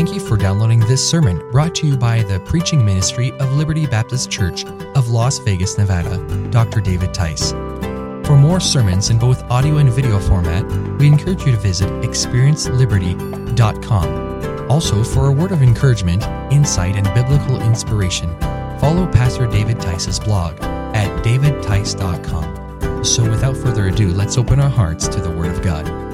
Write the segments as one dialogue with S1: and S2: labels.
S1: Thank you for downloading this sermon brought to you by the preaching ministry of Liberty Baptist Church of Las Vegas, Nevada, Dr. David Tice. For more sermons in both audio and video format, we encourage you to visit experienceliberty.com. Also, for a word of encouragement, insight, and biblical inspiration, follow Pastor David Tice's blog at davidtice.com. So, without further ado, let's open our hearts to the Word of God.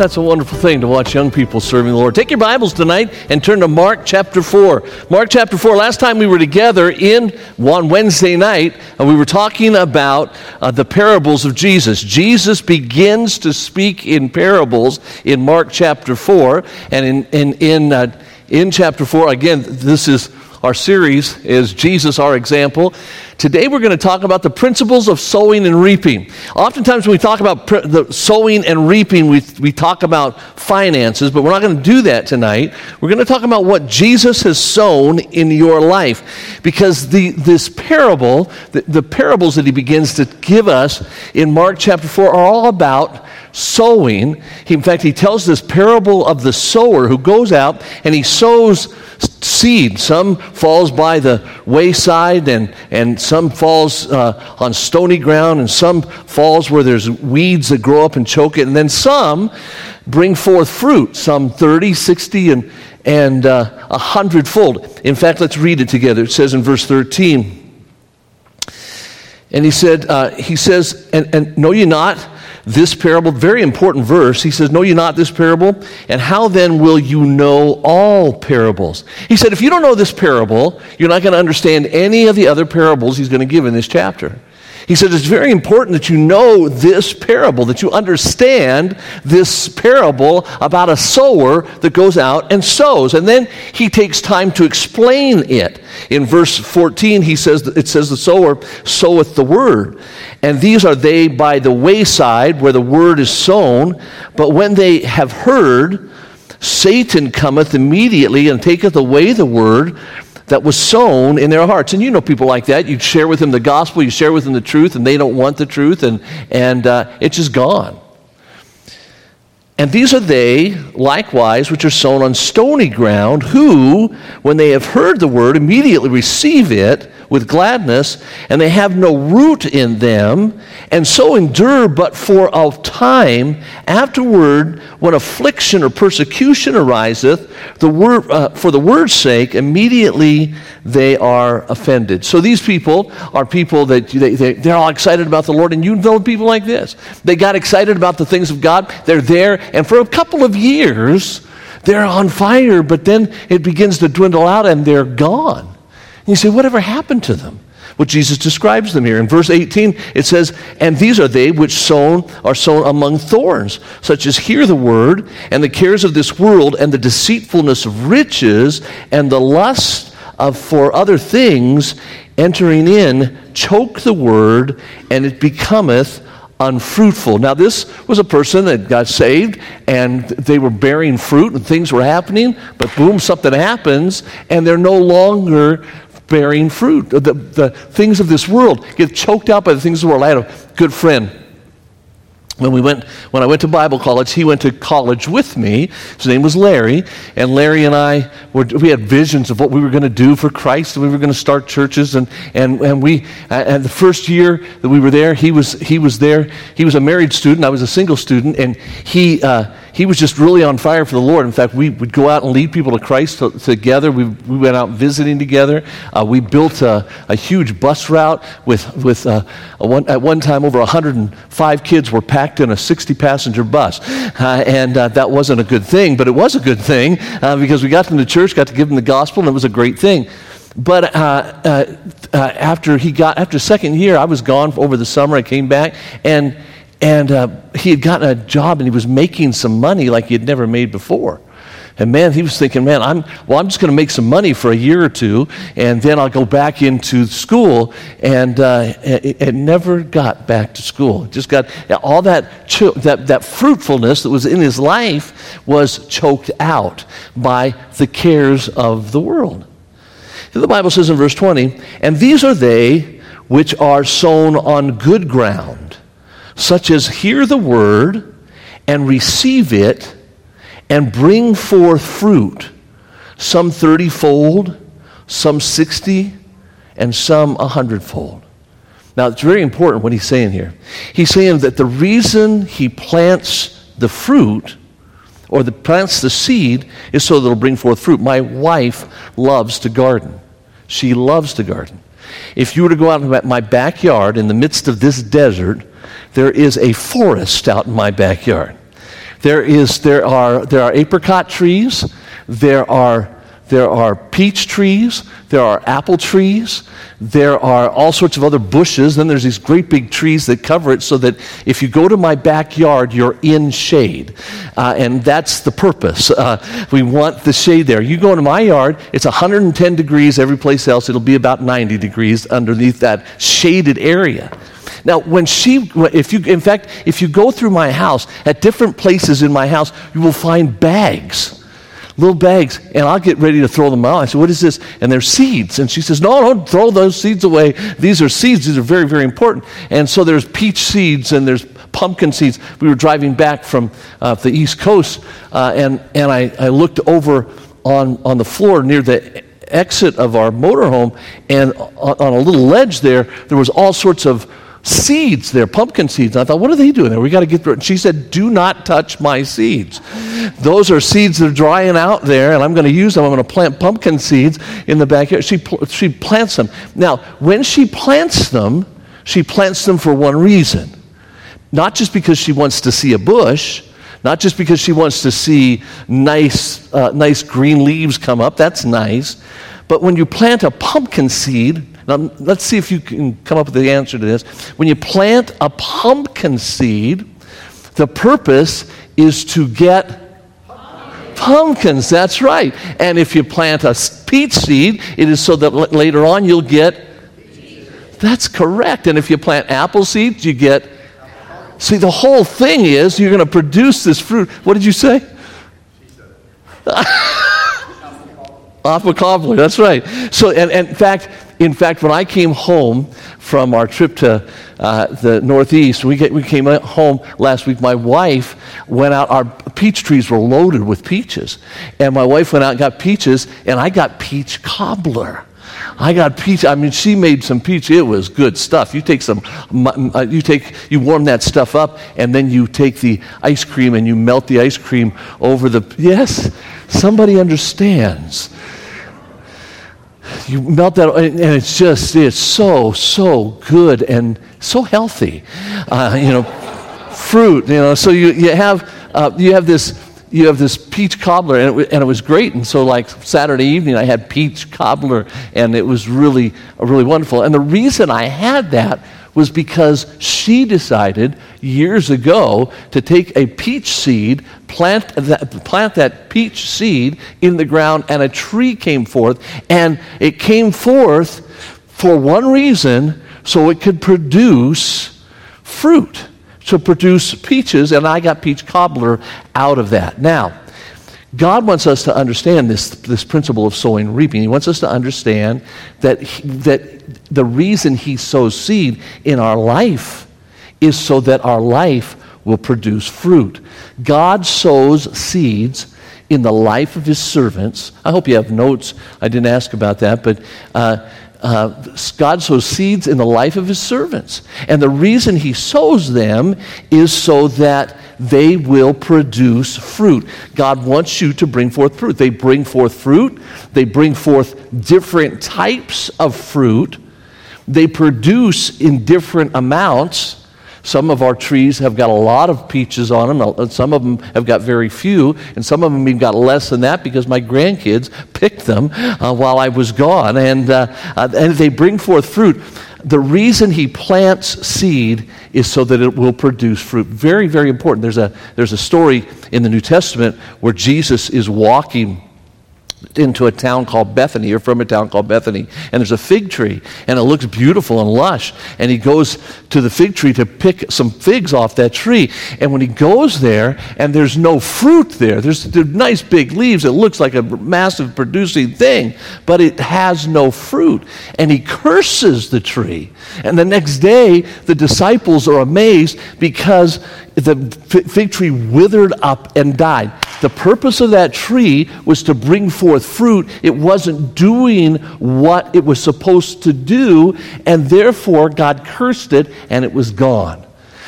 S2: That's a wonderful thing to watch young people serving the Lord. Take your Bibles tonight and turn to Mark chapter 4. Mark chapter 4. Last time we were together in one Wednesday night, and we were talking about uh, the parables of Jesus. Jesus begins to speak in parables in Mark chapter 4. And in, in, in, uh, in chapter 4, again, this is our series is Jesus, our example. Today we're going to talk about the principles of sowing and reaping. Oftentimes when we talk about pr- the sowing and reaping, we, we talk about finances, but we're not going to do that tonight. We're going to talk about what Jesus has sown in your life. Because the, this parable, the, the parables that he begins to give us in Mark chapter 4 are all about sowing. He, in fact, he tells this parable of the sower who goes out and he sows seed. Some falls by the wayside, and, and some falls uh, on stony ground, and some falls where there's weeds that grow up and choke it, and then some bring forth fruit, some 30, 60, and, and uh, a hundredfold. In fact, let's read it together. It says in verse 13, and he said, uh, he says, and, and know ye not this parable, very important verse. He says, Know ye not this parable? And how then will you know all parables? He said, If you don't know this parable, you're not going to understand any of the other parables he's going to give in this chapter. He said it's very important that you know this parable, that you understand this parable about a sower that goes out and sows. And then he takes time to explain it. In verse 14, he says it says the sower soweth the word. And these are they by the wayside where the word is sown, but when they have heard, Satan cometh immediately and taketh away the word that was sown in their hearts. And you know people like that. You share with them the gospel, you share with them the truth, and they don't want the truth, and, and uh, it's just gone. And these are they, likewise, which are sown on stony ground, who, when they have heard the word, immediately receive it with gladness, and they have no root in them, and so endure but for a time. Afterward, when affliction or persecution ariseth, the word, uh, for the word's sake, immediately they are offended. So these people are people that they, they, they're all excited about the Lord, and you know people like this. They got excited about the things of God, they're there, and for a couple of years, they're on fire, but then it begins to dwindle out and they're gone. You say, whatever happened to them? Well, Jesus describes them here. In verse 18, it says, And these are they which sown are sown among thorns, such as hear the word, and the cares of this world, and the deceitfulness of riches, and the lust of for other things entering in, choke the word, and it becometh unfruitful. Now, this was a person that got saved and they were bearing fruit and things were happening, but boom, something happens and they're no longer bearing fruit. The, the things of this world get choked out by the things of the world. I had a good friend. When we went when i went to bible college he went to college with me. His name was larry. And larry and i were, we had visions of what we were going to do for christ and we were going to start churches. And and, and we and the first year that we were there he was he was there. He was a married student. I was a single student. And he uh, he was just really on fire for the Lord. In fact, we would go out and lead people to Christ to, together. We, we went out visiting together. Uh, we built a, a, huge bus route with, with uh, one, at one time over 105 kids were packed in a 60 passenger bus. Uh, and uh, that wasn't a good thing, but it was a good thing uh, because we got them to church, got to give them the gospel, and it was a great thing. But uh, uh, uh, after he got after second year, I was gone over the summer. I came back, and and uh, he had gotten a job and he was making some money like he had never made before. And man, he was thinking, man, I'm, well, I'm just going to make some money for a year or two, and then I'll go back into school. And uh, it, it, never got back to school. It just got all that, cho- that, that fruitfulness that was in his life was choked out by the cares of the world. The Bible says in verse 20, and these are they which are sown on good ground such as hear the word and receive it and bring forth fruit, some 30 fold, some 60, and some 100 fold. Now, it's very important what he's saying here. He's saying that the reason he plants the fruit or the plants the seed is so that it'll bring forth fruit. My wife loves to garden. She loves to garden. If you were to go out in my backyard in the midst of this desert, there is a forest out in my backyard. There, is, there, are, there are apricot trees, there are there are peach trees, there are apple trees, there are all sorts of other bushes. Then there's these great big trees that cover it so that if you go to my backyard, you're in shade. Uh, and that's the purpose. Uh, we want the shade there. You go into my yard, it's 110 degrees. Every place else, it'll be about 90 degrees underneath that shaded area. Now, when she, if you, in fact, if you go through my house, at different places in my house, you will find bags little bags, and I'll get ready to throw them out. I said, What is this? And they're seeds. And she says, No, don't throw those seeds away. These are seeds. These are very, very important. And so there's peach seeds and there's pumpkin seeds. We were driving back from uh, the East Coast, uh, and, and I, I looked over on, on the floor near the exit of our motorhome, and on, on a little ledge there, there was all sorts of seeds there, pumpkin seeds. And I thought, what are they doing there? We got to get through it. And she said, do not touch my seeds. Those are seeds that are drying out there, and I'm going to use them. I'm going to plant pumpkin seeds in the backyard. She, she plants them. Now, when she plants them, she plants them for one reason. Not just because she wants to see a bush, not just because she wants to see nice, uh, nice green leaves come up. That's nice. But when you plant a pumpkin seed, now, let's see if you can come up with the answer to this. When you plant a pumpkin seed, the purpose is to get pumpkins. That's right. And if you plant a peach seed, it is so that later on you'll get. That's correct. And if you plant apple seeds, you get. See, the whole thing is you're going to produce this fruit. What did you say? Apple cobbler. That's right. So, and, and in fact, in fact, when I came home from our trip to uh, the Northeast, we, get, we came home last week. My wife went out, our peach trees were loaded with peaches. And my wife went out and got peaches, and I got peach cobbler. I got peach. I mean, she made some peach. It was good stuff. You take some, uh, you take, you warm that stuff up, and then you take the ice cream and you melt the ice cream over the. Yes, somebody understands you melt that, and it's just, it's so, so good and so healthy. Uh, you know, fruit, you know, so you, you, have, uh, you have this. You have this peach cobbler, and it, and it was great. And so, like Saturday evening, I had peach cobbler, and it was really, really wonderful. And the reason I had that was because she decided years ago to take a peach seed, plant that, plant that peach seed in the ground, and a tree came forth. And it came forth for one reason so it could produce fruit, to produce peaches, and I got peach cobbler out of that. Now, God wants us to understand this, this principle of sowing and reaping. He wants us to understand that, he, that the reason He sows seed in our life is so that our life will produce fruit. God sows seeds in the life of His servants. I hope you have notes. I didn't ask about that, but. Uh, uh, God sows seeds in the life of his servants. And the reason he sows them is so that they will produce fruit. God wants you to bring forth fruit. They bring forth fruit, they bring forth different types of fruit, they produce in different amounts. Some of our trees have got a lot of peaches on them. Some of them have got very few, and some of them even got less than that because my grandkids picked them uh, while I was gone. And, uh, uh, and they bring forth fruit. The reason he plants seed is so that it will produce fruit. Very, very important. There's a, there's a story in the New Testament where Jesus is walking into a town called Bethany, or from a town called Bethany, and there's a fig tree, and it looks beautiful and lush. And he goes to the fig tree to pick some figs off that tree. And when he goes there, and there's no fruit there, there's, there's nice big leaves, it looks like a massive producing thing, but it has no fruit. And he curses the tree. And the next day, the disciples are amazed because the fig tree withered up and died. The purpose of that tree was to bring forth fruit. It wasn't doing what it was supposed to do, and therefore God cursed it and it was gone.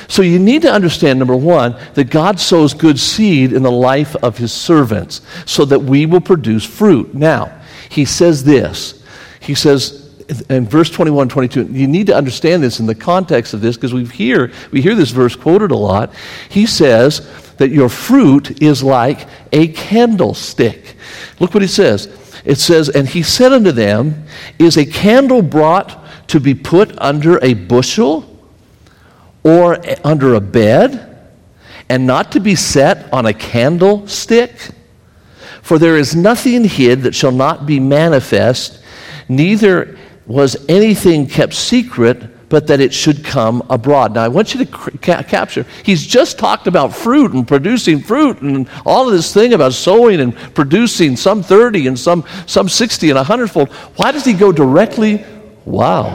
S2: So you need to understand, number one, that God sows good seed in the life of his servants so that we will produce fruit. Now, he says this. He says, in verse 21 22 you need to understand this in the context of this because we hear we hear this verse quoted a lot. He says that your fruit is like a candlestick. Look what he says. It says and he said unto them is a candle brought to be put under a bushel or under a bed and not to be set on a candlestick? For there is nothing hid that shall not be manifest neither was anything kept secret, but that it should come abroad. Now, I want you to ca- capture, he's just talked about fruit and producing fruit and all of this thing about sowing and producing some 30 and some, some 60 and 100 fold. Why does he go directly? Wow.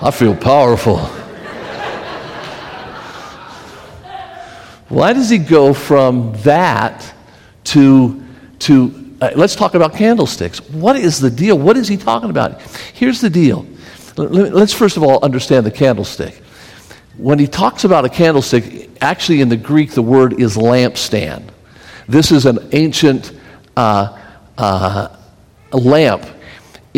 S2: I feel powerful. Why does he go from that to, to uh, let's talk about candlesticks. What is the deal? What is he talking about? Here's the deal. Let's first of all understand the candlestick. When he talks about a candlestick, actually in the Greek, the word is lampstand. This is an ancient uh, uh, lamp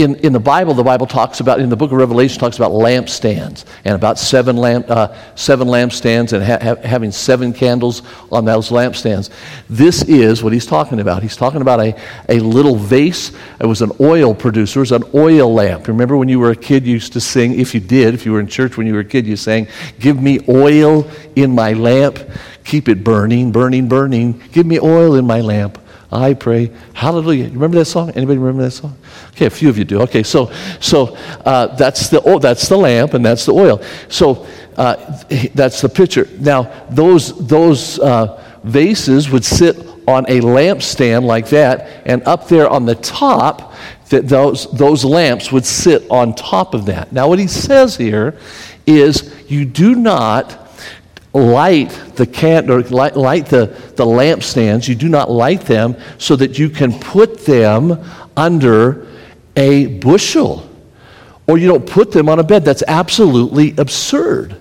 S2: in, in the Bible, the Bible talks about, in the book of Revelation, talks about lampstands and about seven, lamp, uh, seven lampstands and ha- ha- having seven candles on those lampstands. This is what he's talking about. He's talking about a, a little vase. It was an oil producer, it was an oil lamp. Remember when you were a kid, you used to sing, if you did, if you were in church when you were a kid, you sang, Give me oil in my lamp, keep it burning, burning, burning. Give me oil in my lamp. I pray. Hallelujah. You remember that song? Anybody remember that song? Okay, a few of you do. Okay, so so uh, that's the oh, that's the lamp and that's the oil. So uh, that's the picture. Now those those uh, vases would sit on a lampstand like that, and up there on the top, that those those lamps would sit on top of that. Now what he says here is you do not light the can or light, light the, the lampstands. You do not light them so that you can put them under a bushel or you don't put them on a bed. That's absolutely absurd.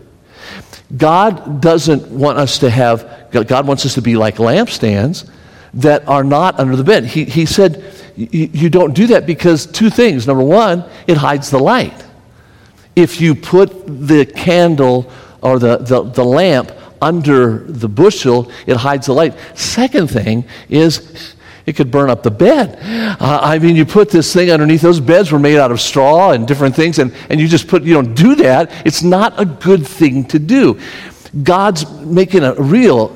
S2: God doesn't want us to have god wants us to be like lampstands that are not under the bed. He, he said you don't do that because two things. Number one it hides the light. If you put the candle or the, the, the lamp under the bushel, it hides the light. Second thing is it could burn up the bed. Uh, I mean, you put this thing underneath, those beds were made out of straw and different things, and, and you just put, you don't do that. It's not a good thing to do. God's making a real,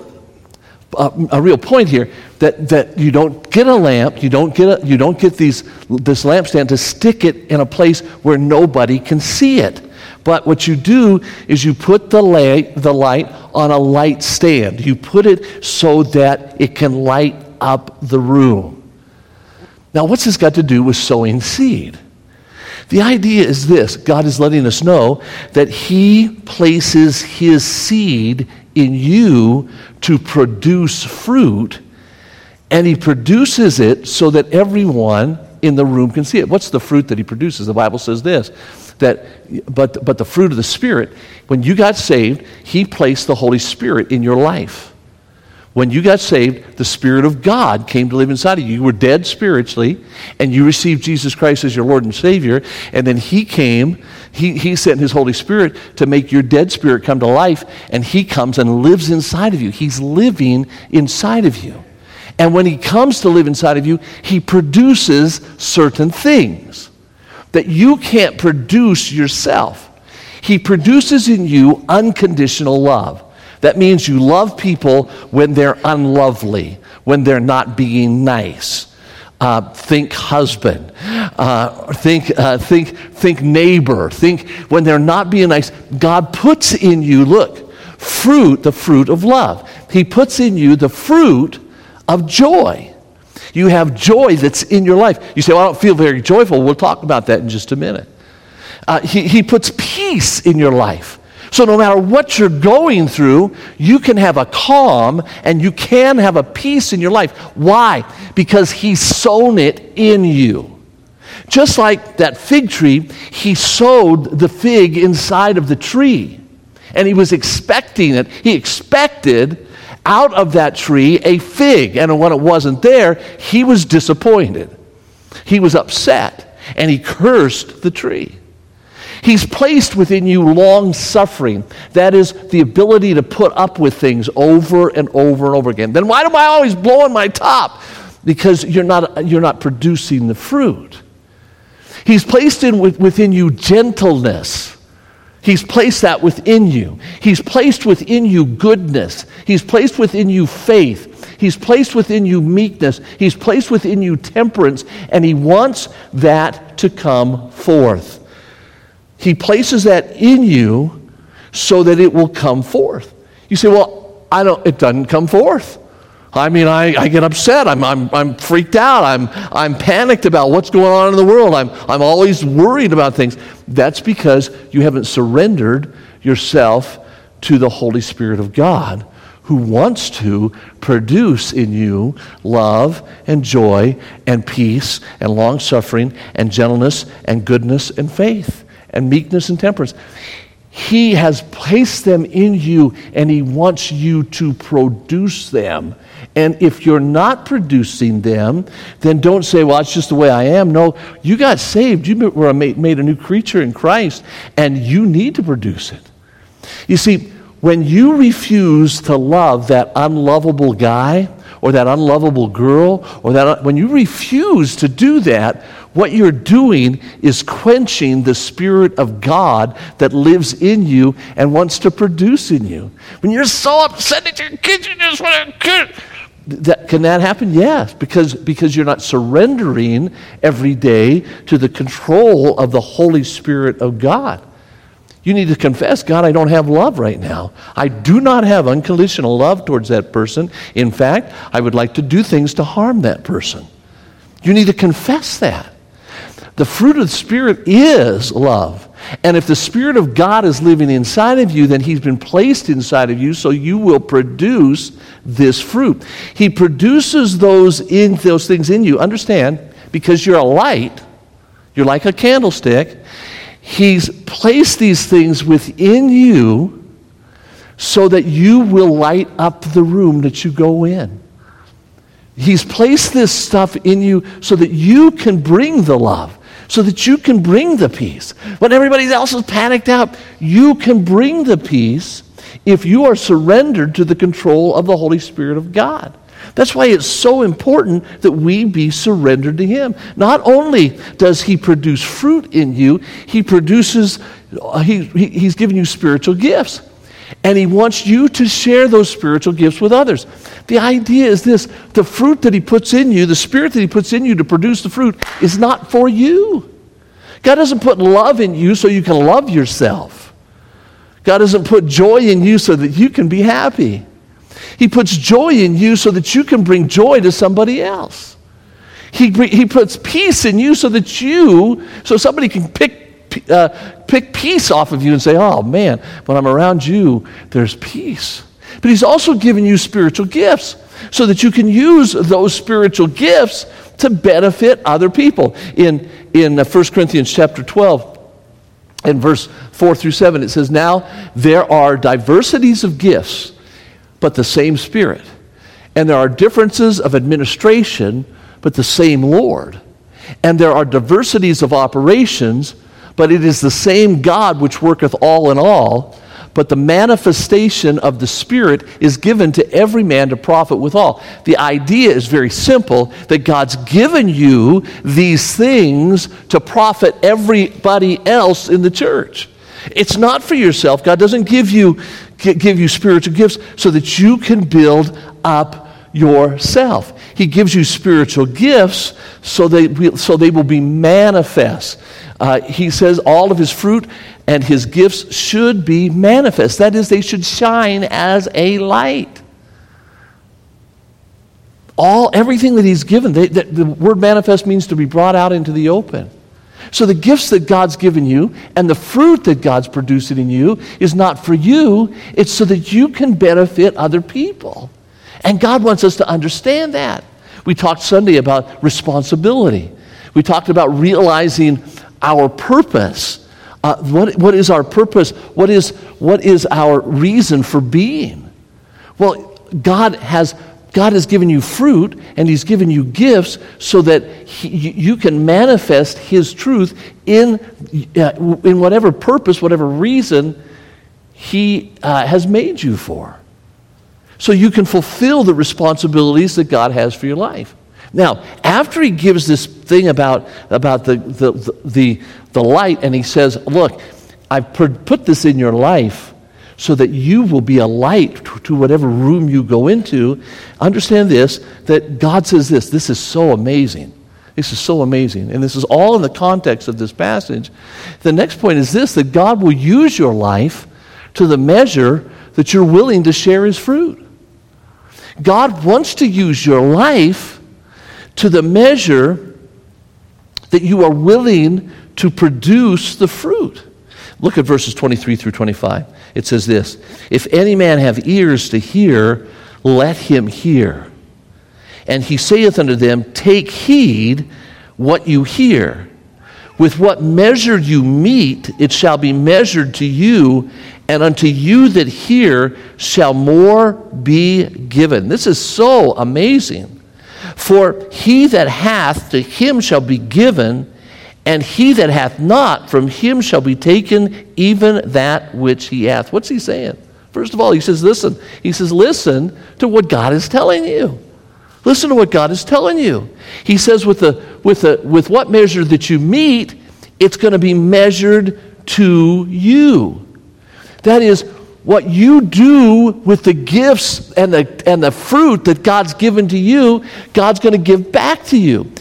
S2: uh, a real point here that, that you don't get a lamp, you don't get, a, you don't get these, this lampstand to stick it in a place where nobody can see it. But what you do is you put the light, the light on a light stand. You put it so that it can light up the room. Now, what's this got to do with sowing seed? The idea is this God is letting us know that He places His seed in you to produce fruit, and He produces it so that everyone in the room can see it. What's the fruit that He produces? The Bible says this that but but the fruit of the spirit when you got saved he placed the holy spirit in your life. When you got saved the spirit of god came to live inside of you. You were dead spiritually and you received jesus christ as your lord and savior and then he came he, he sent his holy spirit to make your dead spirit come to life and he comes and lives inside of you. He's living inside of you. And when he comes to live inside of you he produces certain things that you can't produce yourself. He produces in you unconditional love. That means you love people when they're unlovely, when they're not being nice. Uh, think husband, uh, think, uh, think, think neighbor, think when they're not being nice. God puts in you, look, fruit, the fruit of love. He puts in you the fruit of joy. You have joy that's in your life. You say, Well, I don't feel very joyful. We'll talk about that in just a minute. Uh, he, he puts peace in your life So, no matter what you're going through, you can have a calm and you can have a peace in your life. Why? Because He's sown it in you. Just like that fig tree, He sowed the fig inside of the tree. And He was expecting it. He expected out of that tree a fig. And when it wasn't there, He was disappointed. He was upset. And He cursed the tree. He's placed within you long suffering. That is the ability to put up with things over and over and over again. Then why am I always blowing my top? Because you're not, you're not producing the fruit. He's placed in within you gentleness. He's placed that within you. He's placed within you goodness. He's placed within you faith. He's placed within you meekness. He's placed within you temperance. And He wants that to come forth. He places that in you so that it will come forth. You say, well, I don't, it doesn't come forth. I mean, I, I get upset. I'm, I'm, I'm freaked out. I'm, I'm panicked about what's going on in the world. I'm, I'm always worried about things. That's because you haven't surrendered yourself to the Holy Spirit of God who wants to produce in you love and joy and peace and long suffering and gentleness and goodness and faith and meekness and temperance. He has placed them in you and He wants you to produce them. And if you're not producing them, then don't say, well, it's just the way I am. No, you got saved. You were made a new creature in Christ, and you need to produce it. You see, when you refuse to love that unlovable guy or that unlovable girl, or that, when you refuse to do that, what you're doing is quenching the Spirit of God that lives in you and wants to produce in you. When you're so upset at your kids, you just want to. That, can that happen? Yes, because, because you're not surrendering every day to the control of the Holy Spirit of God. You need to confess, God, I don't have love right now. I do not have unconditional love towards that person. In fact, I would like to do things to harm that person. You need to confess that. The fruit of the Spirit is love. And if the Spirit of God is living inside of you, then He's been placed inside of you, so you will produce this fruit. He produces those in those things in you. Understand, because you're a light, you're like a candlestick. He's placed these things within you so that you will light up the room that you go in. He's placed this stuff in you so that you can bring the love so that you can bring the peace. When everybody else is panicked out, you can bring the peace if you are surrendered to the control of the Holy Spirit of God. That's why it's so important that we be surrendered to Him. Not only does He produce fruit in you, He produces, uh, he, he, He's given you spiritual gifts. And He wants you to share those spiritual gifts with others. The idea is this the fruit that He puts in you, the Spirit that He puts in you to produce the fruit, is not for you. God doesn't put love in you so you can love yourself. God doesn't put joy in you so that you can be happy. He puts joy in you so that you can bring joy to somebody else. He, he puts peace in you so that you, so somebody can pick, uh, pick peace off of you and say, oh man, when I'm around you, there's peace. But He's also given you spiritual gifts so that you can use those spiritual gifts to benefit other people. In, in 1 uh, Corinthians chapter 12, in verse 4 through 7, it says, Now there are diversities of gifts, but the same Spirit. And there are differences of administration, but the same Lord. And there are diversities of operations, but it is the same God which worketh all in all but the manifestation of the Spirit is given to every man to profit withal. The idea is very simple that God's given you these things to profit everybody else in the church. It's not for yourself. God doesn't give you, give you spiritual gifts so that you can build up yourself. He gives you spiritual gifts so they, so they will be manifest. Uh, he says all of his fruit and his gifts should be manifest. That is, they should shine as a light. All, everything that he's given, they, the, the word manifest means to be brought out into the open. So the gifts that God's given you and the fruit that God's producing in you is not for you, it's so that you can benefit other people. And God wants us to understand that. We talked Sunday about responsibility. We talked about realizing our purpose. Uh, what, what is our purpose? What is, what is our reason for being? Well, God has God has given you fruit and He's given you gifts so that he, you can manifest His truth in, uh, in whatever purpose, whatever reason He uh, has made you for. So you can fulfill the responsibilities that God has for your life. Now, after He gives this thing about, about the, the, the, the light and He says, Look, I've put this in your life so that you will be a light to whatever room you go into. Understand this that God says this. This is so amazing. This is so amazing. And this is all in the context of this passage. The next point is this that God will use your life to the measure that you're willing to share his fruit. God wants to use your life to the measure that you are willing to produce the fruit. Look at verses 23 through 25. It says this If any man have ears to hear, let him hear. And he saith unto them, Take heed what you hear. With what measure you meet, it shall be measured to you, and unto you that hear shall more be given. This is so amazing. For he that hath, to him shall be given and he that hath not, from him shall be taken even that which he hath. What's he saying? First of all, he says, listen. He says, listen to what God is telling you. Listen to what God is telling you. He says, with, the, with, the, with what measure that you meet, it's going to be measured to you. That is, what you do with the gifts and the, and the fruit that God's given to you, God's going to give back to you.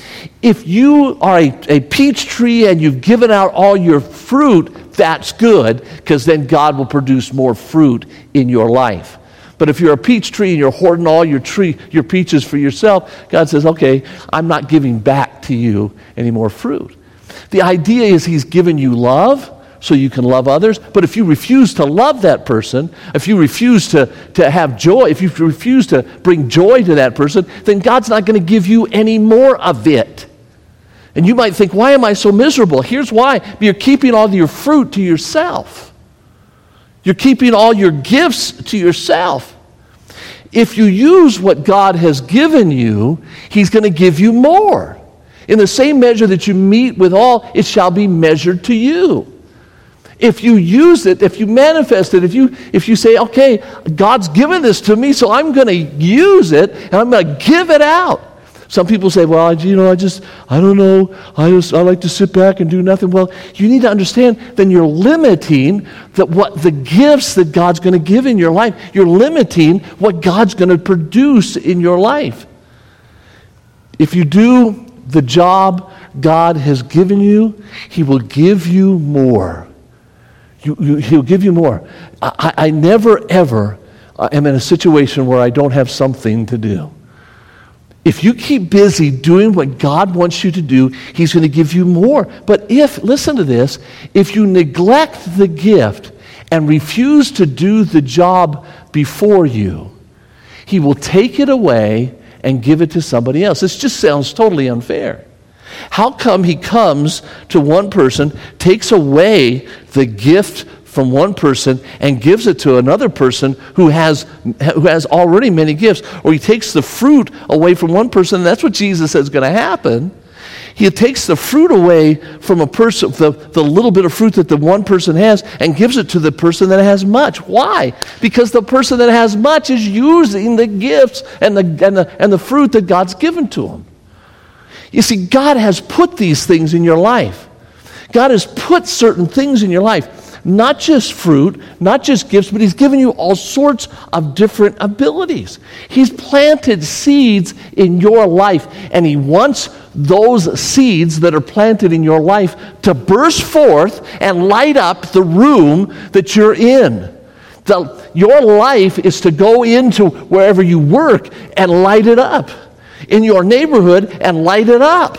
S2: If you are a, a peach tree and you've given out all your fruit, that's good because then God will produce more fruit in your life. But if you're a peach tree and you're hoarding all your tree, your peaches for yourself, God says, "Okay, I'm not giving back to you any more fruit." The idea is He's given you love so you can love others. But if you refuse to love that person, if you refuse to, to have joy, if you refuse to bring joy to that person, then God's not going to give you any more of it. And you might think, why am I so miserable? Here's why you're keeping all your fruit to yourself, you're keeping all your gifts to yourself. If you use what God has given you, He's going to give you more. In the same measure that you meet with all, it shall be measured to you if you use it, if you manifest it, if you, if you say, okay, God's given this to me, so I'm going to use it and I'm going to give it out. Some people say, well, you know, I just, I don't know. I just, I like to sit back and do nothing. Well, you need to understand then you're limiting that what the gifts that God's going to give in your life, you're limiting what God's going to produce in your life. If you do the job God has given you, He will give you more. You, you, he'll give you more. I, I never, ever uh, am in a situation where I don't have something to do. If you keep busy doing what God wants you to do, He's going to give you more. But if, listen to this, if you neglect the gift and refuse to do the job before you, He will take it away and give it to somebody else. This just sounds totally unfair. How come he comes to one person, takes away the gift from one person and gives it to another person who has, who has already many gifts? Or he takes the fruit away from one person, that's what Jesus says is going to happen. He takes the fruit away from a person, the, the little bit of fruit that the one person has, and gives it to the person that has much. Why? Because the person that has much is using the gifts and the, and the, and the fruit that God's given to him. You see, God has put these things in your life. God has put certain things in your life. Not just fruit, not just gifts, but He's given you all sorts of different abilities. He's planted seeds in your life, and He wants those seeds that are planted in your life to burst forth and light up the room that you're in. The, your life is to go into wherever you work and light it up in your neighborhood and light it up.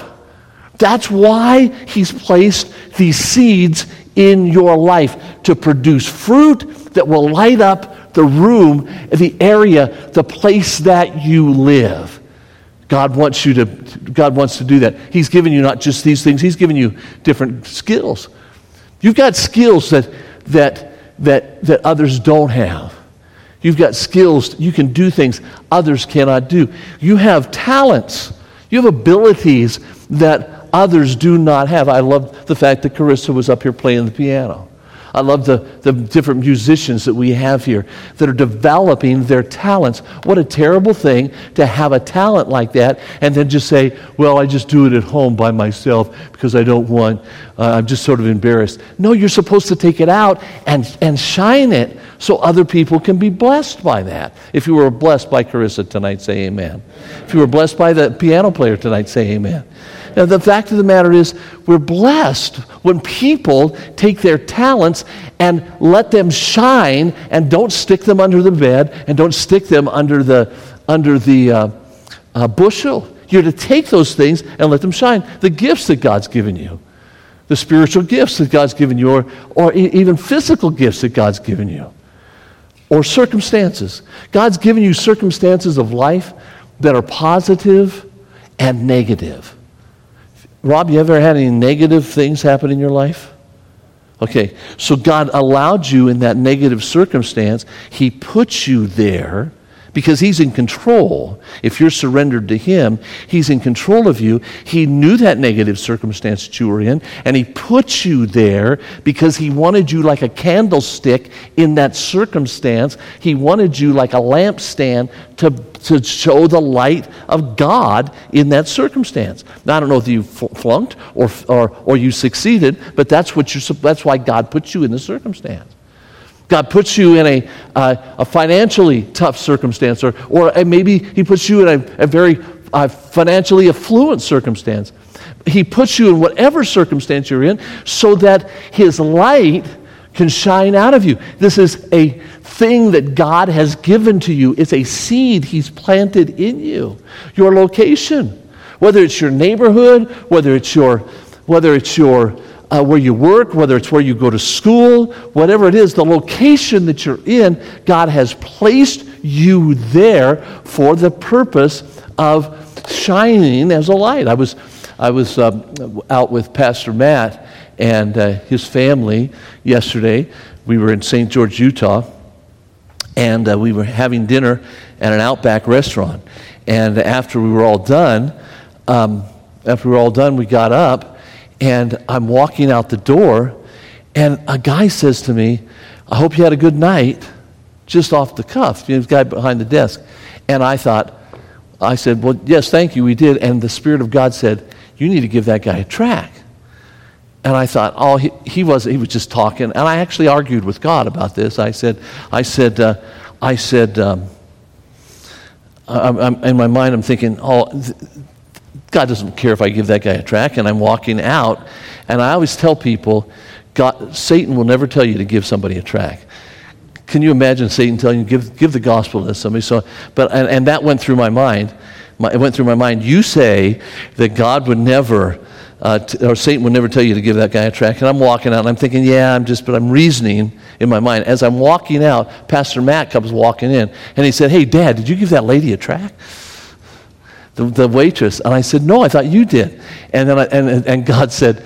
S2: That's why He's placed these seeds in your life to produce fruit that will light up the room, the area, the place that you live. God wants you to God wants to do that. He's given you not just these things, he's given you different skills. You've got skills that that that that others don't have. You've got skills, you can do things others cannot do. You have talents. You have abilities that others do not have. I love the fact that Carissa was up here playing the piano. I love the, the different musicians that we have here that are developing their talents. What a terrible thing to have a talent like that and then just say, well, I just do it at home by myself because I don't want, uh, I'm just sort of embarrassed. No, you're supposed to take it out and, and shine it so other people can be blessed by that. If you were blessed by Carissa tonight, say amen. If you were blessed by the piano player tonight, say amen. Now, the fact of the matter is, we're blessed when people take their talents and let them shine and don't stick them under the bed and don't stick them under the, under the uh, uh, bushel. You're to take those things and let them shine. The gifts that God's given you, the spiritual gifts that God's given you, or, or even physical gifts that God's given you, or circumstances. God's given you circumstances of life that are positive and negative. Rob, you ever had any negative things happen in your life? Okay, so God allowed you in that negative circumstance. He put you there because He's in control. If you're surrendered to Him, He's in control of you. He knew that negative circumstance that you were in, and He put you there because He wanted you like a candlestick in that circumstance. He wanted you like a lampstand to, to show the light of God in that circumstance. Now, I don't know if you flunked or, or, or you succeeded, but that's, what you're, that's why God put you in the circumstance. God puts you in a, uh, a financially tough circumstance, or, or maybe He puts you in a, a very uh, financially affluent circumstance. He puts you in whatever circumstance you're in so that His light can shine out of you. This is a thing that God has given to you, it's a seed He's planted in you. Your location, whether it's your neighborhood, whether it's your, whether it's your uh, where you work, whether it's where you go to school, whatever it is, the location that you're in, God has placed you there for the purpose of shining as a light. I was, I was uh, out with Pastor Matt and uh, his family yesterday. We were in St. George, Utah, and uh, we were having dinner at an Outback restaurant. And after we were all done, um, after we were all done, we got up and I'm walking out the door, and a guy says to me, I hope you had a good night, just off the cuff, you know, the guy behind the desk. And I thought, I said, Well, yes, thank you, we did. And the Spirit of God said, You need to give that guy a tract. And I thought, oh, he, he was he was just talking. And I actually argued with God about this. I said, I said, uh, I said, um, I'm, in my mind, I'm thinking, oh, th- God doesn't care if I give that guy a tract, and I'm walking out. And I always tell people, God, Satan will never tell you to give somebody a tract. Can you imagine Satan telling you, give, give the gospel to somebody? So, but, and, and that went through my mind. My, it went through my mind. You say that God would never, uh, t- or Satan would never tell you to give that guy a tract. And I'm walking out, and I'm thinking, yeah, I'm just, but I'm reasoning in my mind. As I'm walking out, Pastor Matt comes walking in, and he said, hey, Dad, did you give that lady a tract? The, the waitress. And I said, No, I thought you did. And, then I, and, and God said,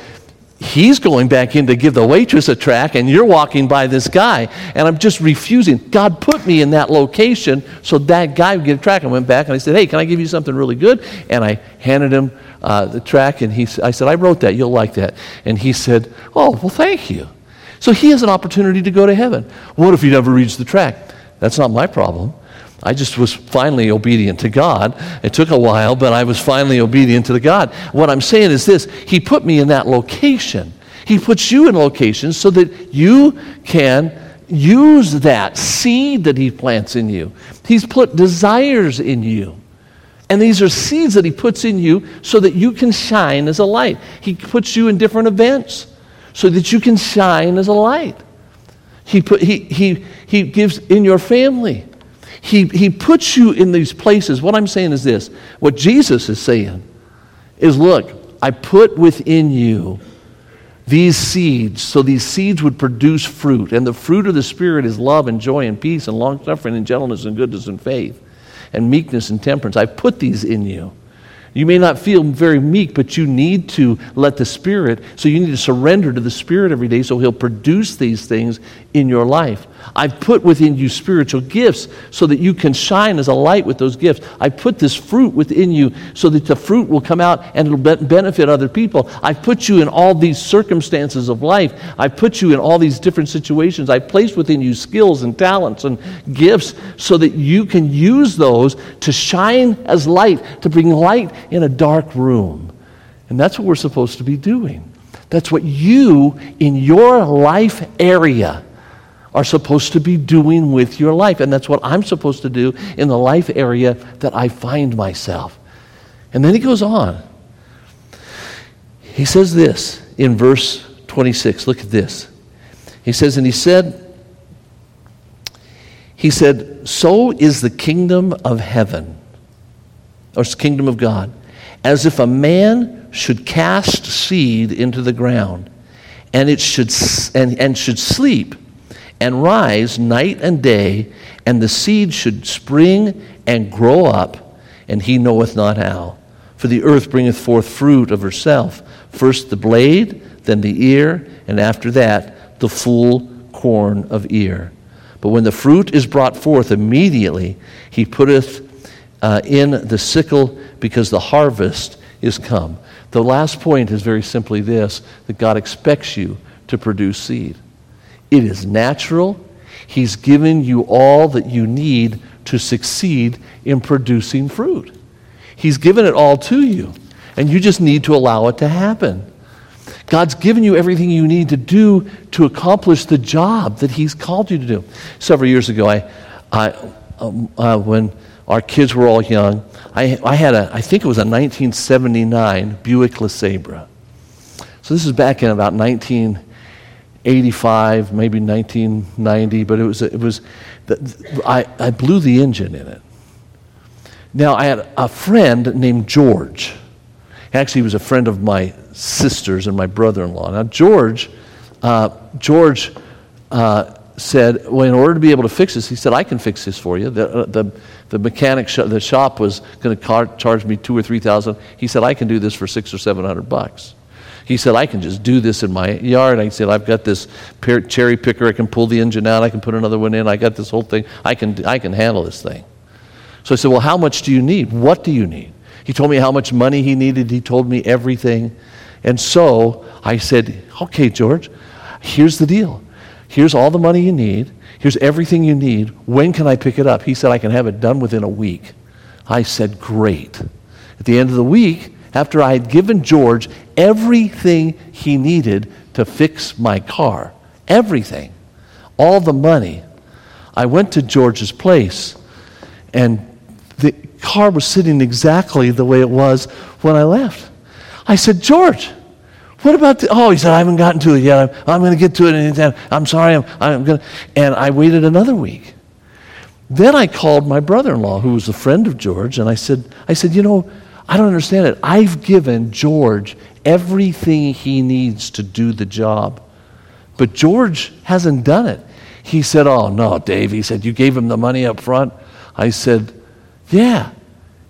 S2: He's going back in to give the waitress a tract, and you're walking by this guy. And I'm just refusing. God put me in that location so that guy would get a tract. I went back and I said, Hey, can I give you something really good? And I handed him uh, the tract, and he, I said, I wrote that. You'll like that. And he said, Oh, well, thank you. So he has an opportunity to go to heaven. What if he never reads the tract? That's not my problem. I just was finally obedient to God. It took a while, but I was finally obedient to the God. What I'm saying is this He put me in that location. He puts you in locations so that you can use that seed that He plants in you. He's put desires in you. And these are seeds that He puts in you so that you can shine as a light. He puts you in different events so that you can shine as a light. He, put, he, he, he gives in your family he, he puts you in these places. What I'm saying is this what Jesus is saying is look, I put within you these seeds, so these seeds would produce fruit. And the fruit of the Spirit is love and joy and peace and long suffering and gentleness and goodness and faith and meekness and temperance. I put these in you. You may not feel very meek, but you need to let the Spirit, so you need to surrender to the Spirit every day so He'll produce these things in your life. I've put within you spiritual gifts so that you can shine as a light with those gifts. I put this fruit within you so that the fruit will come out and it'll be- benefit other people. I've put you in all these circumstances of life. I've put you in all these different situations. I've placed within you skills and talents and gifts so that you can use those to shine as light, to bring light in a dark room. And that's what we're supposed to be doing. That's what you, in your life area, are supposed to be doing with your life. And that's what I'm supposed to do in the life area that I find myself. And then he goes on. He says this in verse 26. Look at this. He says, And he said, He said, So is the kingdom of heaven, or kingdom of God, as if a man should cast seed into the ground, and it should and, and should sleep and rise night and day, and the seed should spring and grow up, and he knoweth not how. For the earth bringeth forth fruit of herself, first the blade, then the ear, and after that the full corn of ear. But when the fruit is brought forth, immediately he putteth uh, in the sickle, because the harvest is come. The last point is very simply this that God expects you to produce seed. It is natural. He's given you all that you need to succeed in producing fruit. He's given it all to you, and you just need to allow it to happen. God's given you everything you need to do to accomplish the job that He's called you to do. Several years ago, I, I, um, uh, when our kids were all young, I, I had a, I think it was a 1979 Buick LeSabre. So this is back in about 19. 85, maybe 1990, but it was, it was I, I blew the engine in it. Now, I had a friend named George. Actually, he was a friend of my sister's and my brother in law. Now, George, uh, George uh, said, well, in order to be able to fix this, he said, I can fix this for you. The, uh, the, the mechanic, sh- the shop was going to car- charge me two or three thousand. He said, I can do this for six or seven hundred bucks. He said, I can just do this in my yard. I said, I've got this cherry picker. I can pull the engine out. I can put another one in. I got this whole thing. I can, I can handle this thing. So I said, Well, how much do you need? What do you need? He told me how much money he needed. He told me everything. And so I said, Okay, George, here's the deal. Here's all the money you need. Here's everything you need. When can I pick it up? He said, I can have it done within a week. I said, Great. At the end of the week, after I had given George everything he needed to fix my car, everything, all the money, I went to George's place and the car was sitting exactly the way it was when I left. I said, George, what about the, oh, he said, I haven't gotten to it yet. I'm, I'm going to get to it anytime. I'm sorry. I'm, I'm going to, and I waited another week. Then I called my brother-in-law, who was a friend of George, and I said, I said, you know, I don't understand it. I've given George everything he needs to do the job, but George hasn't done it. He said, Oh, no, Dave. He said, You gave him the money up front? I said, Yeah.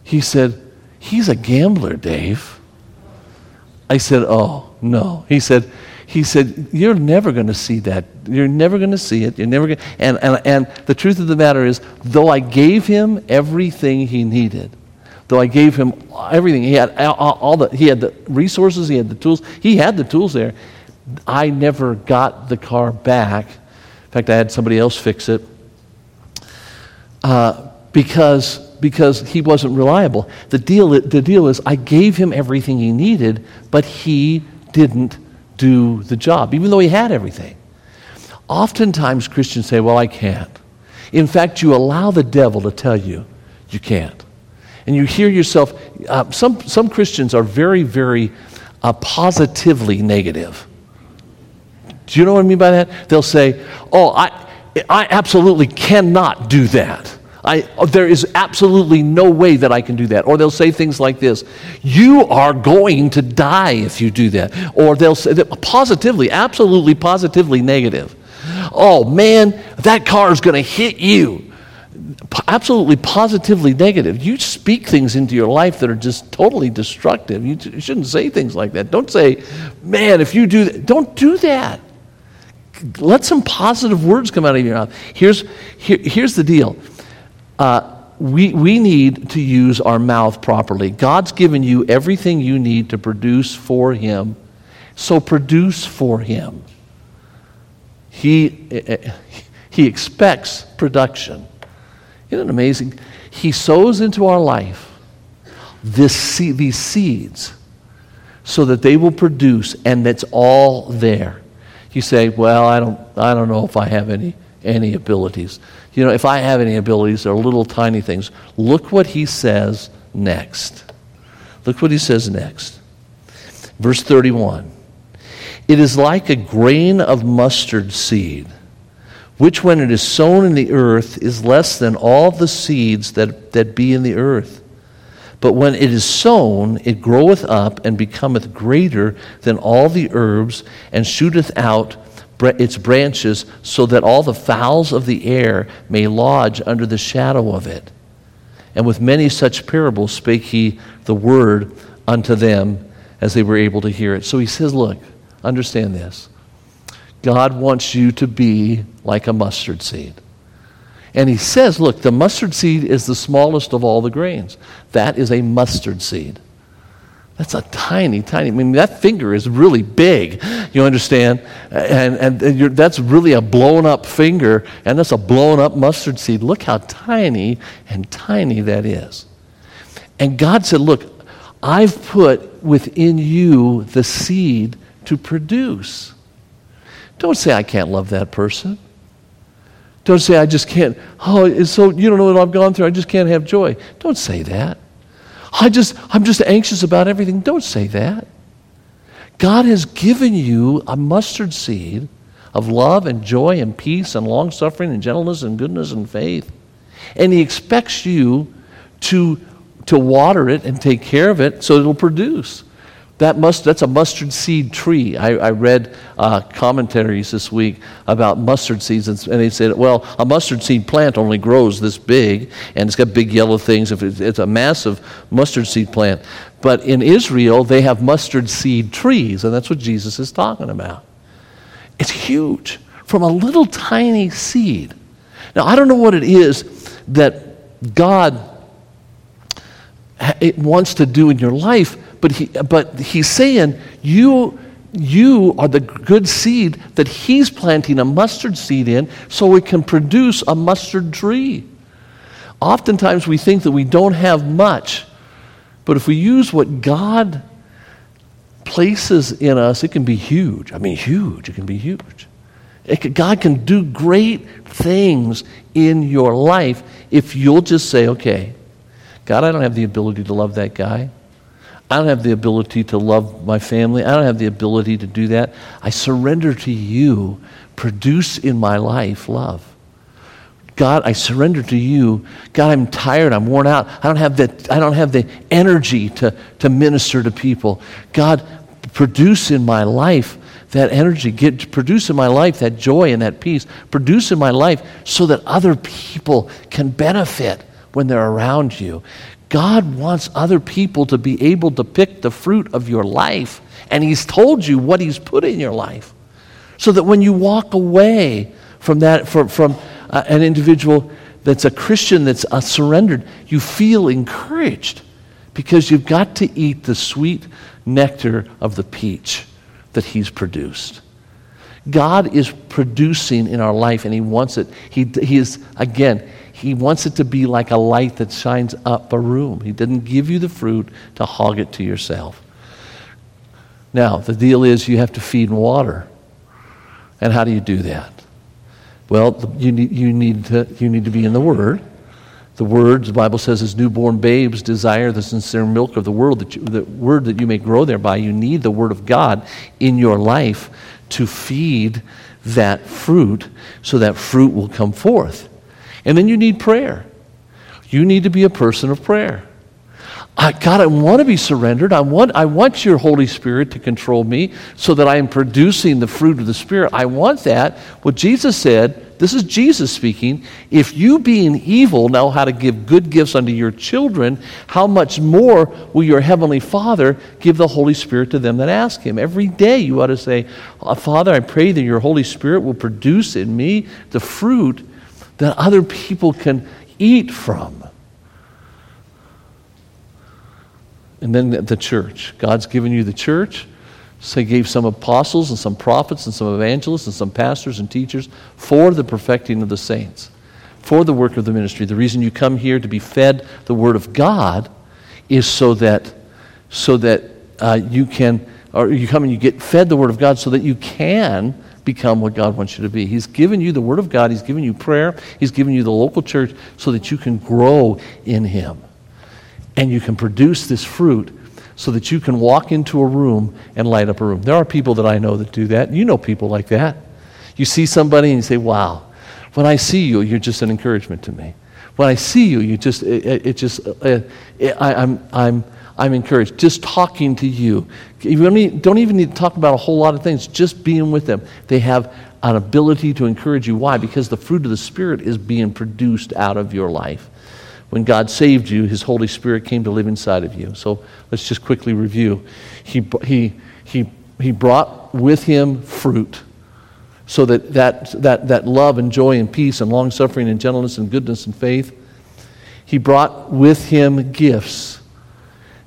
S2: He said, He's a gambler, Dave. I said, Oh, no. He said, he said, You're never going to see that. You're never going to see it. You're never going and, and, and the truth of the matter is, though I gave him everything he needed, Though I gave him everything, he had all, the, he had the resources, he had the tools, he had the tools there. I never got the car back. In fact, I had somebody else fix it uh, because because he wasn't reliable. The deal, the deal is, I gave him everything he needed, but he didn't do the job, even though he had everything. Oftentimes, Christians say, Well, I can't. In fact, you allow the devil to tell you you can't and you hear yourself, uh, some, some Christians are very, very uh, positively negative. Do you know what I mean by that? They'll say, Oh, I, I absolutely cannot do that. I, there is absolutely no way that I can do that. Or they'll say things like this You are going to die if you do that. Or they'll say positively, absolutely positively negative. Oh man, that car is going to hit you. Absolutely positively negative. You speak things into your life that are just totally destructive. You, you shouldn't say things like that. Don't say, man, if you do that, don't do that let some positive words come out of your mouth. Here's, here, here's the deal uh, we, we need to use our mouth properly. God's given you everything you need to produce for Him, so produce for Him. He, eh, eh, he expects production. Isn't it amazing? He sows into our life this these seeds so that they will produce, and it's all there. You say, Well, I don't, I don't know if I have any, any abilities. You know, if I have any abilities, they're little tiny things. Look what he says next. Look what he says next. Verse 31 It is like a grain of mustard seed, which when it is sown in the earth is less than all the seeds that, that be in the earth. But when it is sown, it groweth up and becometh greater than all the herbs, and shooteth out its branches, so that all the fowls of the air may lodge under the shadow of it. And with many such parables spake he the word unto them as they were able to hear it. So he says, Look, understand this. God wants you to be like a mustard seed. And he says, look, the mustard seed is the smallest of all the grains. That is a mustard seed. That's a tiny, tiny. I mean, that finger is really big. You understand? And, and, and that's really a blown up finger, and that's a blown up mustard seed. Look how tiny and tiny that is. And God said, Look, I've put within you the seed to produce. Don't say, I can't love that person. Don't say, I just can't. Oh, it's so, you don't know what I've gone through. I just can't have joy. Don't say that. I just, I'm just anxious about everything. Don't say that. God has given you a mustard seed of love and joy and peace and long suffering and gentleness and goodness and faith. And He expects you to, to water it and take care of it so it'll produce. That must, that's a mustard seed tree. I, I read uh, commentaries this week about mustard seeds, and, and, they said, well, a mustard seed plant only grows this big, and it's got big yellow things. It's, it's a massive mustard seed plant. But in Israel, they have mustard seed trees, and that's what Jesus is talking about. It's huge from a little tiny seed. Now, I don't know what it is that God it wants to do in your life, but, he, but he's saying, you, you are the good seed that he's planting a mustard seed in so it can produce a mustard tree. Oftentimes we think that we don't have much, but if we use what God places in us, it can be huge. I mean, huge. It can be huge. God can do great things in your life if you'll just say, okay, God, I don't have the ability to love that guy. I don't have the ability to love my family. I don't have the ability to do that. I surrender to you. Produce in my life love. God, I surrender to you. God, I'm tired. I'm worn out. I don't have the, I don't have the energy to, to minister to people. God, produce in my life that energy. Get, produce in my life that joy and that peace. Produce in my life so that other people can benefit when they're around you. God wants other people to be able to pick the fruit of your life, and He's told you what He's put in your life. So that when you walk away from that, from, from uh, an individual that's a Christian, that's uh, surrendered, you feel encouraged because you've got to eat the sweet nectar of the peach that He's produced. God is producing in our life, and He wants it. He, he is, again, he wants it to be like a light that shines up a room. He didn't give you the fruit to hog it to yourself. Now, the deal is you have to feed and water. And how do you do that? Well, you need, you need, to, you need to be in the Word. The Word, the Bible says, as newborn babes desire the sincere milk of the that you, the Word that you may grow thereby. You need the Word of God in your life to feed that fruit so that fruit will come forth. And then you need prayer. You need to be a person of prayer. I, God, I want to be surrendered. I want, I want your Holy Spirit to control me so that I am producing the fruit of the Spirit. I want that. What Jesus said, this is Jesus speaking, if you being evil know how to give good gifts unto your children, how much more will your Heavenly Father give the Holy Spirit to them that ask Him? Every day you ought to say, Father, I pray that your Holy Spirit will produce in me the fruit that other people can eat from. And then the church. God's given you the church. So he gave some apostles and some prophets and some evangelists and some pastors and teachers for the perfecting of the saints, for the work of the ministry. The reason you come here to be fed the Word of God is so that, so that uh, you can, or you come and you get fed the Word of God so that you can become what God wants you to be. He's given you the Word of God, He's given you prayer, He's given you the local church so that you can grow in Him and you can produce this fruit so that you can walk into a room and light up a room. There are people that I know that do that. You know people like that. You see somebody and you say, wow, when I see you, you're just an encouragement to me. When I see you, you just, it, it just, uh, it, I, I'm, I'm, I'm encouraged. Just talking to you. You don't, even need to talk about a whole lot of things. Just being with them. They have an ability to encourage you. Why? Because the fruit of the Spirit is being produced out of your life when God saved you, His Holy Spirit came to live inside of you. So let's just quickly review. He, he, he, he brought with Him fruit so that, that, that, that love and joy and peace and long suffering and gentleness and goodness and faith. He brought with Him gifts.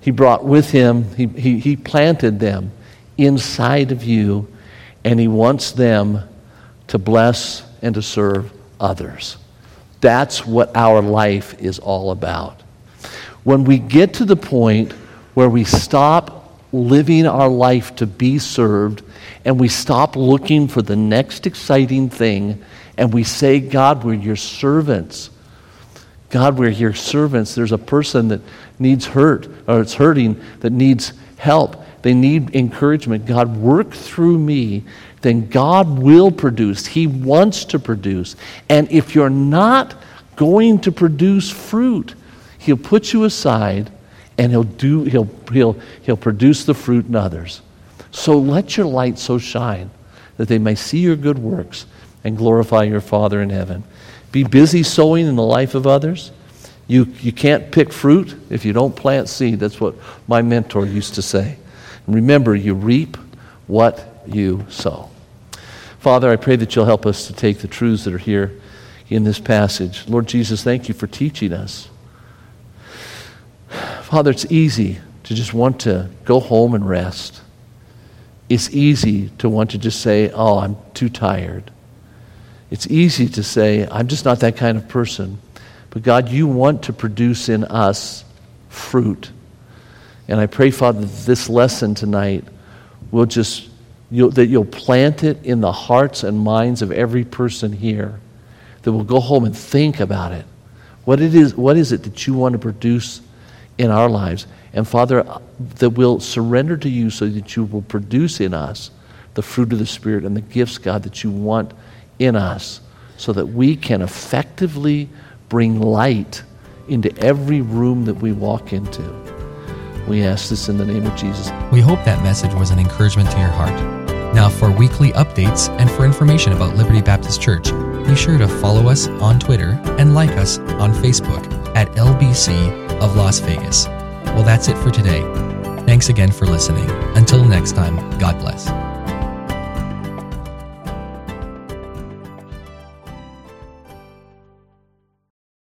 S2: He brought with Him, He, he, he planted them inside of you, and He wants them to bless and to serve others. That's what our life is all about. When we get to the point where we stop living our life to be served and we stop looking for the next exciting thing and we say, God, we're your servants. God, we're your servants. There's a person that needs hurt or it's hurting that needs help. They need encouragement. God, work through me then God will produce. He wants to produce. And if you're not going to produce fruit, He'll put you aside and He'll, do, he'll, he'll, he'll produce the fruit in others. So let your light so shine that they may see your good works and glorify your Father in heaven. Be busy sowing in the life of others. You, you can't pick fruit if you don't plant seed. That's what my mentor used to say. And remember, you reap what you sow. Father, I pray that you'll help us to take the truths that are here in this passage. Lord Jesus, thank you for teaching us. Father, it's easy to just want to go home and rest. It's easy to want to just say, Oh, I'm too tired. It's easy to say, I'm just not that kind of person. But God, you want to produce in us fruit. And I pray, Father, that this lesson tonight will just You'll, that you'll plant it in the hearts and minds of every person here, that will go home and think about it. What, it is, what is it that you want to produce in our lives? And Father, that we'll surrender to you so that you will produce in us the fruit of the Spirit and the gifts, God, that you want in us so that we can effectively bring light into every room that we walk into. We ask this in the name of Jesus.
S1: We hope that message was an encouragement to your heart. Now, for weekly updates and for information about Liberty Baptist Church, be sure to follow us on Twitter and like us on Facebook at LBC of Las Vegas. Well, that's it for today. Thanks again for listening. Until next time, God bless.